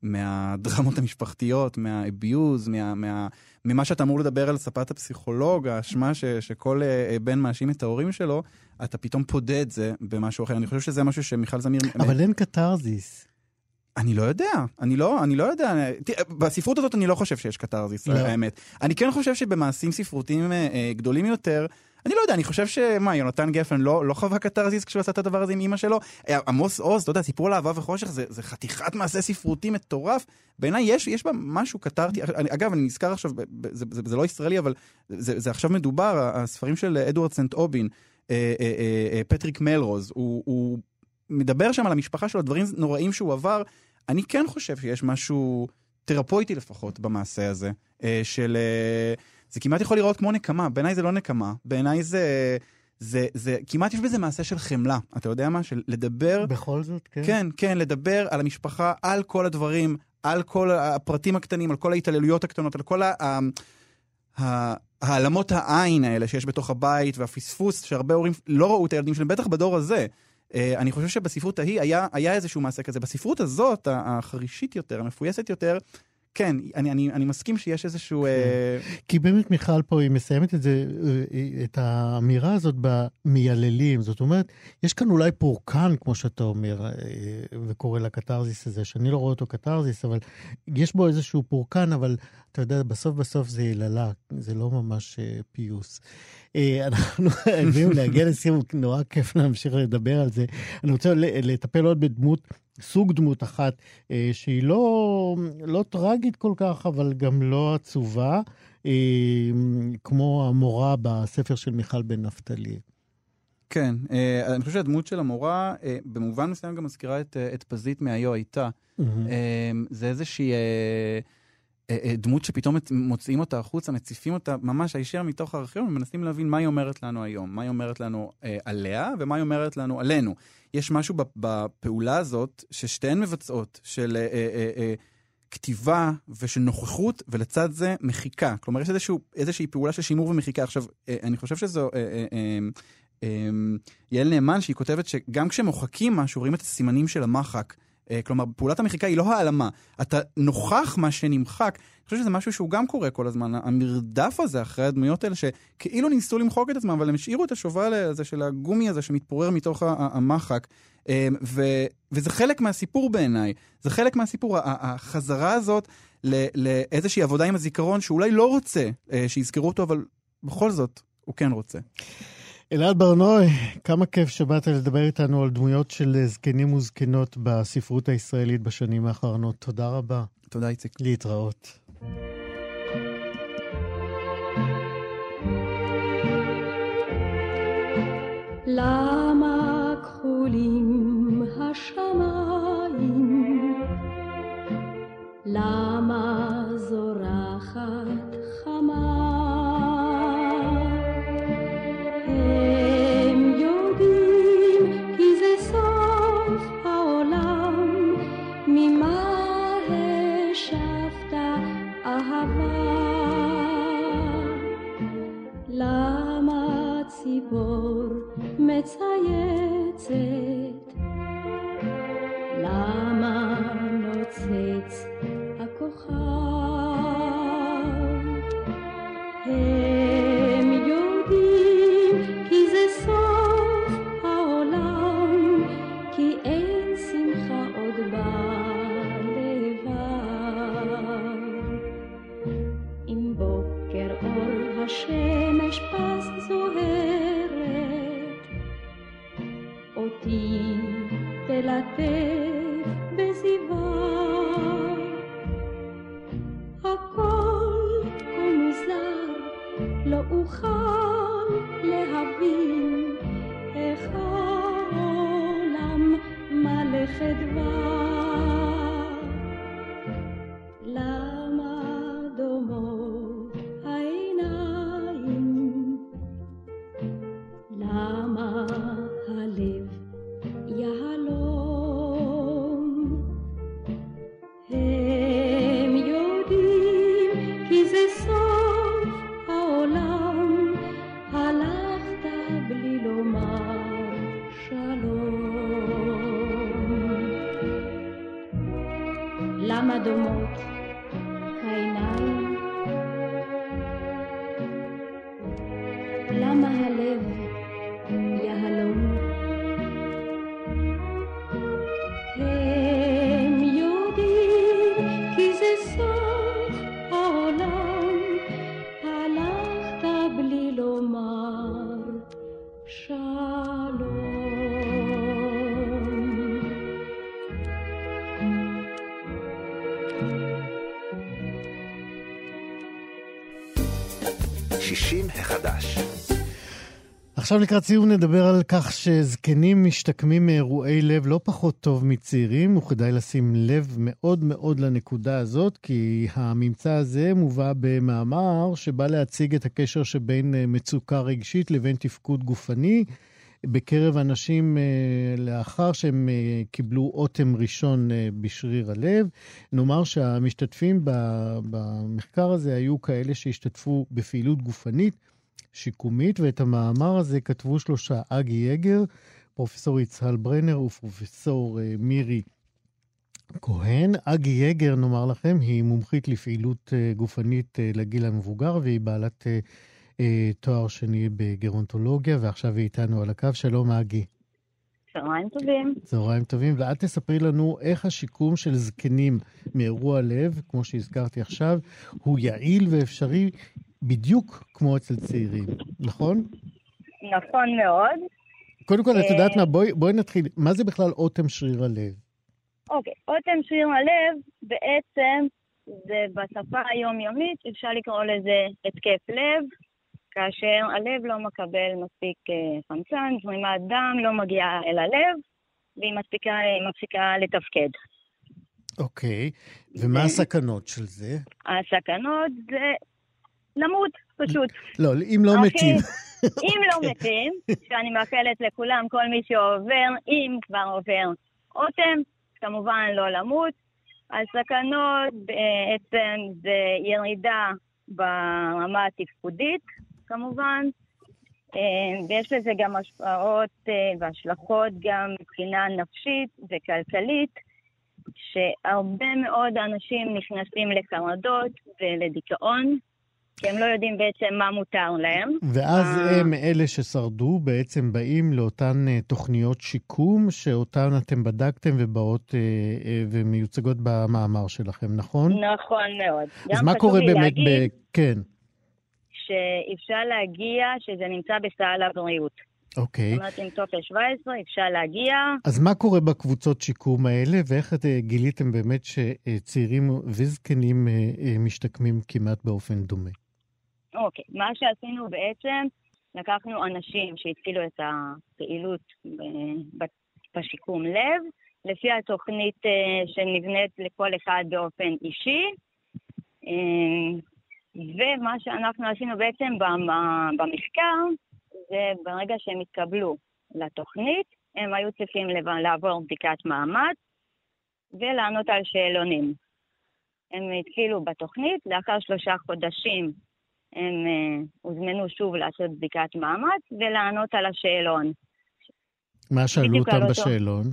מהדרמות המשפחתיות, מהאביוז, מה, מה, ממה שאתה אמור לדבר על ספת הפסיכולוג, האשמה ש, שכל אה, בן מאשים את ההורים שלו, אתה פתאום פודה את זה במשהו אחר. אני חושב שזה משהו שמיכל זמיר... אבל אין קתרזיס. אני לא יודע, אני לא, אני לא יודע. תראה, בספרות הזאת אני לא חושב שיש קתרזיס, לא. האמת. אני כן חושב שבמעשים ספרותיים אה, אה, גדולים יותר, אני לא יודע, אני חושב שמה, יונתן גפן לא, לא חווה קתרזיס כשהוא עשה את הדבר הזה עם אימא שלו? אה, עמוס עוז, אתה יודע, סיפור על אהבה וחושך, זה, זה חתיכת מעשה ספרותי מטורף. בעיניי יש, יש בה משהו קתרתי. אני, אגב, אני נזכר עכשיו, זה, זה, זה לא ישראלי, אבל זה, זה עכשיו מדובר, הספרים של אדוארד סנט אובין, אה, אה, אה, אה, פטריק מלרוז, הוא, הוא מדבר שם על המשפחה שלו, דברים נוראים שהוא עבר. אני כן חושב שיש משהו תרפויטי לפחות במעשה הזה, אה, של... אה, זה כמעט יכול לראות כמו נקמה, בעיניי זה לא נקמה, בעיניי זה... זה, זה, כמעט יש בזה מעשה של חמלה, אתה יודע מה? של לדבר, בכל זאת, כן. כן, כן, לדבר על המשפחה, על כל הדברים, על כל הפרטים הקטנים, על כל ההתעללויות הקטנות, על כל ה- ה- ה- העלמות העין האלה שיש בתוך הבית, והפספוס שהרבה הורים לא ראו את הילדים שלהם, בטח בדור הזה. אה, אני חושב שבספרות ההיא היה, היה איזשהו מעשה כזה. בספרות הזאת, החרישית יותר, המפויסת יותר, כן, אני, אני, אני מסכים שיש איזשהו... כן. אה, כי באמת מיכל פה, היא מסיימת את זה, אה, את האמירה הזאת במייללים. זאת אומרת, יש כאן אולי פורקן, כמו שאתה אומר, אה, וקורא לקתרזיס הזה, שאני לא רואה אותו קתרזיס, אבל יש בו איזשהו פורקן, אבל אתה יודע, בסוף בסוף זה יללה, זה לא ממש אה, פיוס. אנחנו חייבים להגיע לסיום, נורא כיף להמשיך לדבר על זה. אני רוצה לטפל עוד בדמות, סוג דמות אחת, אה, שהיא לא, לא טרגית כל כך, אבל גם לא עצובה, אה, כמו המורה בספר של מיכל בן נפתלי. כן, אה, אני חושב שהדמות של המורה, אה, במובן מסוים גם מזכירה את, אה, את פזית מהיו הייתה. אה, זה איזושהי אה, דמות שפתאום מוציאים אותה החוצה, מציפים אותה ממש הישר מתוך הארכיון, ומנסים להבין מה היא אומרת לנו היום, מה היא אומרת לנו אה, עליה, ומה היא אומרת לנו עלינו. יש משהו בפעולה הזאת, ששתיהן מבצעות, של אה, אה, אה, אה, כתיבה ושל נוכחות, ולצד זה מחיקה. כלומר, יש איזשהו, איזושהי פעולה של שימור ומחיקה. עכשיו, אה, אני חושב שזו... אה, אה, אה, אה, יעל נאמן, שהיא כותבת שגם כשמוחקים משהו, רואים את הסימנים של המחק. אה, כלומר, פעולת המחיקה היא לא העלמה. אתה נוכח מה שנמחק. אני חושב שזה משהו שהוא גם קורה כל הזמן. המרדף הזה אחרי הדמויות האלה, שכאילו ניסו למחוק את עצמם, אבל הם השאירו את השובל הזה של הגומי הזה שמתפורר מתוך המחק. אה, ו- וזה חלק מהסיפור בעיניי. זה חלק מהסיפור. החזרה הזאת לאיזושהי עבודה עם הזיכרון, שאולי לא רוצה אה, שיזכרו אותו, אבל בכל זאת, הוא כן רוצה. אלעד ברנועי, כמה כיף שבאת לדבר איתנו על דמויות של זקנים וזקנות בספרות הישראלית בשנים האחרונות. תודה רבה. תודה, איציק. להתראות. למה כחולים השמיים? השבת אהבה? למה ציפור מצייצת? החדש. עכשיו לקראת סיום נדבר על כך שזקנים משתקמים מאירועי לב לא פחות טוב מצעירים, וכדאי לשים לב מאוד מאוד לנקודה הזאת, כי הממצא הזה מובא במאמר שבא להציג את הקשר שבין מצוקה רגשית לבין תפקוד גופני. בקרב אנשים אה, לאחר שהם אה, קיבלו אוטם ראשון אה, בשריר הלב. נאמר שהמשתתפים במחקר הזה היו כאלה שהשתתפו בפעילות גופנית, שיקומית, ואת המאמר הזה כתבו שלושה, אגי יגר, פרופסור יצהל ברנר ופרופסור מירי כהן. אגי יגר, נאמר לכם, היא מומחית לפעילות גופנית לגיל המבוגר, והיא בעלת תואר שני בגרונטולוגיה, ועכשיו היא איתנו על הקו. שלום, אגי. צהריים טובים. צהריים טובים, ואת תספרי לנו איך השיקום של זקנים מאירוע לב, כמו שהזכרתי עכשיו, הוא יעיל ואפשרי בדיוק כמו אצל צעירים, נכון? נכון מאוד. קודם כל, את אה, יודעת מה? בואי, בואי נתחיל. מה זה בכלל אוטם שריר הלב? אוקיי, אוטם שריר הלב, בעצם זה בשפה היומיומית, אפשר לקרוא לזה התקף לב, כאשר הלב לא מקבל מספיק אה, חמצן, זרימת דם לא מגיעה אל הלב, והיא מפסיקה, מפסיקה לתפקד. אוקיי, ומה זה- הסכנות של זה? הסכנות זה למות, פשוט. לא, אם לא הכי- מתים. אם לא מתים, שאני מאחלת לכולם, כל מי שעובר, אם כבר עובר אוטם, כמובן לא למות. הסכנות בעצם זה ירידה ברמה התפקודית, כמובן, אה, ויש לזה גם השפעות אה, והשלכות גם מבחינה נפשית וכלכלית, שהרבה מאוד אנשים נכנסים לחרדות ולדיכאון, כי הם לא יודעים בעצם מה מותר להם. ואז אה. הם, אלה ששרדו, בעצם באים לאותן תוכניות שיקום, שאותן אתם בדקתם ובאות ומיוצגות במאמר שלכם, נכון? נכון מאוד. אז מה קורה באמת להגיד ב... כן, שאפשר להגיע, שזה נמצא בסל הבריאות. אוקיי. זאת אומרת, עם טופס 17 אפשר להגיע. אז מה קורה בקבוצות שיקום האלה, ואיך את, אה, גיליתם באמת שצעירים וזקנים אה, אה, משתקמים כמעט באופן דומה? אוקיי, מה שעשינו בעצם, לקחנו אנשים שהתחילו את הפעילות בשיקום לב, לפי התוכנית שנבנית לכל אחד באופן אישי. ומה שאנחנו עשינו בעצם במ- במחקר, זה ברגע שהם התקבלו לתוכנית, הם היו צריכים לעבור בדיקת מעמד ולענות על שאלונים. הם התחילו בתוכנית, לאחר שלושה חודשים הם אה, הוזמנו שוב לעשות בדיקת מעמד ולענות על השאלון. מה שאלו אותם. בשאלון?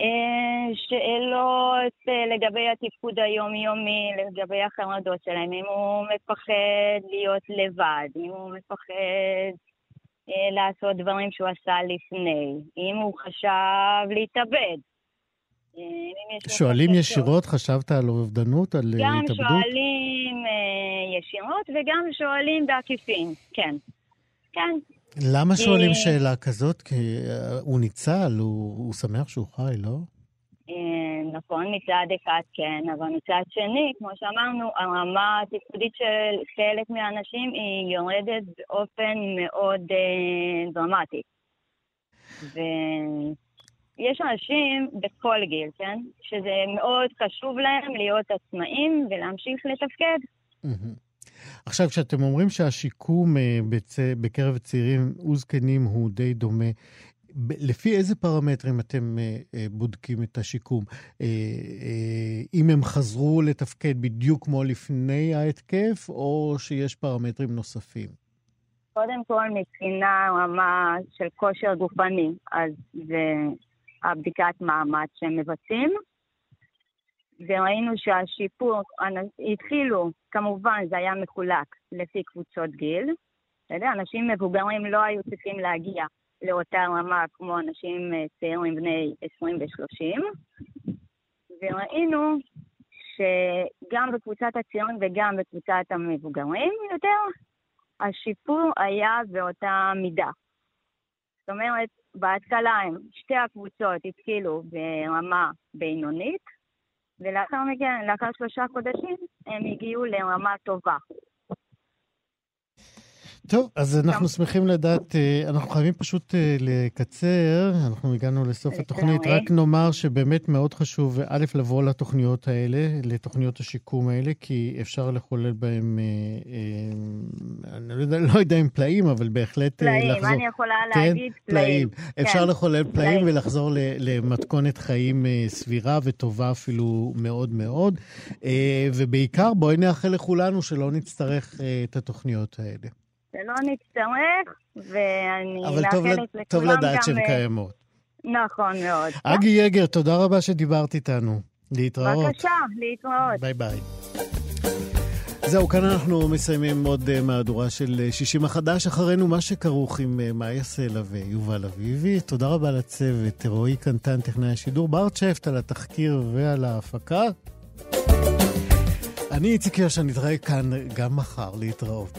אה, שאלות אה, לגבי התפקוד היומיומי, לגבי החרדות שלהם, אם הוא מפחד להיות לבד, אם הוא מפחד אה, לעשות דברים שהוא עשה לפני, אם הוא חשב להתאבד. שואלים. ישירות, חשבת על אובדנות, על גם התאבדות? שואלים אה, ישירות וגם שואלים בעקיפין, כן. כן, למה שואלים שאלה כזאת? כי אה, הוא ניצל, הוא הוא שמח שהוא חי, לא? אה, נכון, מצד אחד כן, אבל מצד שני, כמו שאמרנו, הרמה התפקודית של חלק מהאנשים היא יורדת באופן מאוד אה, דרמטי. ויש אנשים בכל גיל, כן? שזה מאוד חשוב להם להיות עצמאים ולהמשיך לתפקד. מהמם. עכשיו, כשאתם אומרים שהשיקום אה, בצ... בקרב צעירים וזקנים הוא די דומה, לפי איזה פרמטרים אתם אה, אה, בודקים את השיקום? אם הם חזרו לתפקד בדיוק כמו לפני ההתקף, או שיש פרמטרים נוספים? קודם כל, מבחינה רמה של כושר גופני, אז זה הבדיקת מעמד שהם מבצעים. וראינו שהשיפור, התחילו, כמובן זה היה מחולק לפי קבוצות גיל. יודע, אנשים מבוגרים לא היו צריכים להגיע לאותה רמה כמו אנשים אה, צעירים בני 20 ו-30. וראינו שגם בקבוצת הצעירים וגם בקבוצת המבוגרים יותר, השיפור היה באותה מידה. זאת אומרת, בהתחלה שתי הקבוצות התחילו ברמה בינונית, ולאחר מכן, לאחר שלושה חודשים, הם הגיעו לרמה טובה. טוב, אז אנחנו שמחים לדעת, אה, אנחנו חייבים פשוט אה, לקצר, אנחנו הגענו לסוף. התוכנית, רק נאמר שבאמת מאוד חשוב, א', לבוא לתוכניות האלה, לתוכניות השיקום האלה, כי אפשר לחולל בהם, אה, אני לא יודע, לא יודע אם פלאים, אבל בהחלט פלאים, לחזור. אני יכולה כן, להגיד פלאים. אפשר לחולל פלאים פלאים. ולחזור למתכונת חיים סבירה וטובה אפילו מאוד מאוד. ובעיקר, בואי נאחל לכולנו שלא נצטרך את התוכניות האלה. שלא נצטרך, ואני אבל מאחלת לכולם טוב לדעת גם, שהן אה, קיימות. נכון מאוד. אגי יגר, תודה רבה שדיברת איתנו. להתראות. בבקשה, להתראות. ביי ביי. זהו, כאן אנחנו מסיימים עוד אה, מהדורה של אה, שישים החדש. אחרינו מה שכרוך עם אה, מאיה סלע ויובל אביבי. תודה רבה לצוות, רועי קנטן, טכנאי השידור, בר צ'פט על התחקיר ועל ההפקה. אני איציק יושע, נתראה כאן גם מחר להתראות.